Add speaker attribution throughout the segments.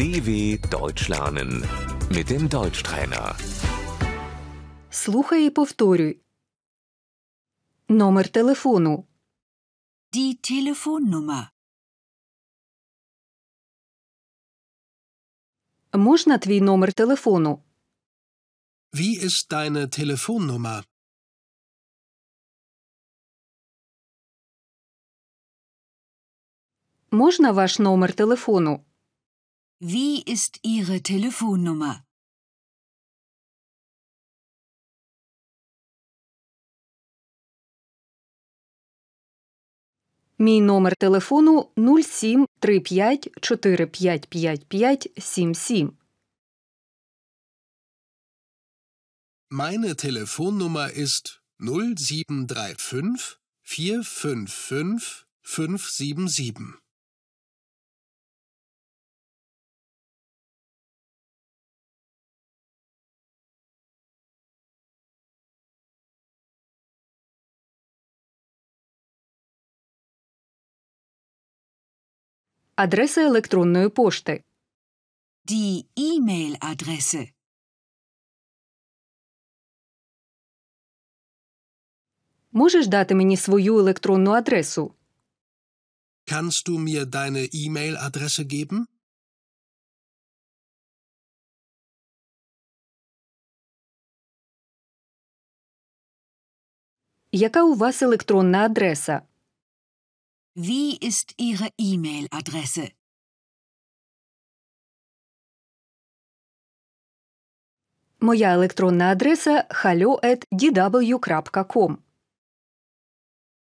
Speaker 1: DW Deutsch lernen mit dem Deutschtrainer.
Speaker 2: Слухай і повторюй. Номер телефону.
Speaker 3: Die Telefonnummer.
Speaker 2: Можна твій номер телефону?
Speaker 4: Wie ist deine Telefonnummer?
Speaker 2: Можна ваш номер телефону?
Speaker 3: Wie ist Ihre Telefonnummer?
Speaker 2: Мій номер телефону 0735 4555 77.
Speaker 4: Meine Telefonnummer ist 0735 455 577.
Speaker 2: Адреса електронної пошти.
Speaker 3: Die E-Mail-Adresse.
Speaker 2: Можеш дати мені свою електронну адресу?
Speaker 4: Kannst du mir deine E-Mail-Adresse geben?
Speaker 2: Яка у вас електронна адреса?
Speaker 3: Wie ist Ihre E-Mail-Adresse?
Speaker 2: Моя електронна адреса hallo@dw.com.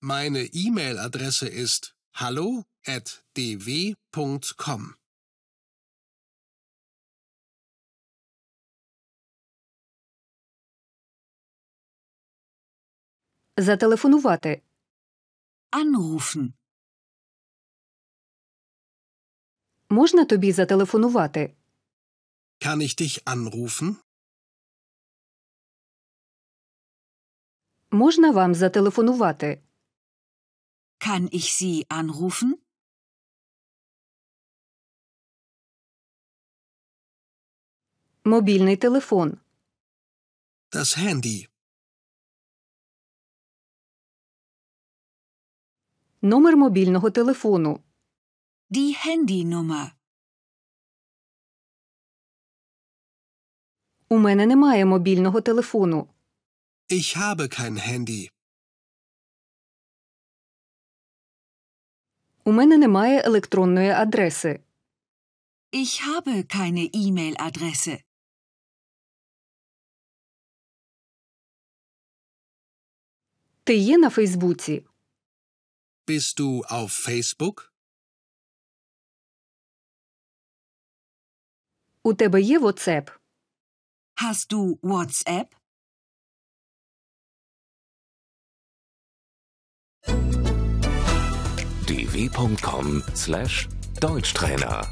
Speaker 4: Meine E-Mail-Adresse ist hallo@dw.com.
Speaker 2: Зателефонувати.
Speaker 3: Anrufen.
Speaker 2: Можна тобі зателефонувати?
Speaker 4: Kann ich dich anrufen?
Speaker 2: Можна вам зателефонувати?
Speaker 3: Kann ich Sie anrufen?
Speaker 2: Мобільний телефон.
Speaker 4: Das Handy.
Speaker 2: Номер мобільного телефону.
Speaker 3: Die Handynummer.
Speaker 2: У мене немає мобільного телефону.
Speaker 4: Ich habe kein Handy.
Speaker 2: У мене немає електронної адреси.
Speaker 3: Ich habe keine E-Mail-Adresse.
Speaker 2: Ти є на Фейсбуці?
Speaker 4: Bist du auf Facebook?
Speaker 2: У тебе є WhatsApp?
Speaker 3: Hast du WhatsApp?
Speaker 1: dw.com/deutschtrainer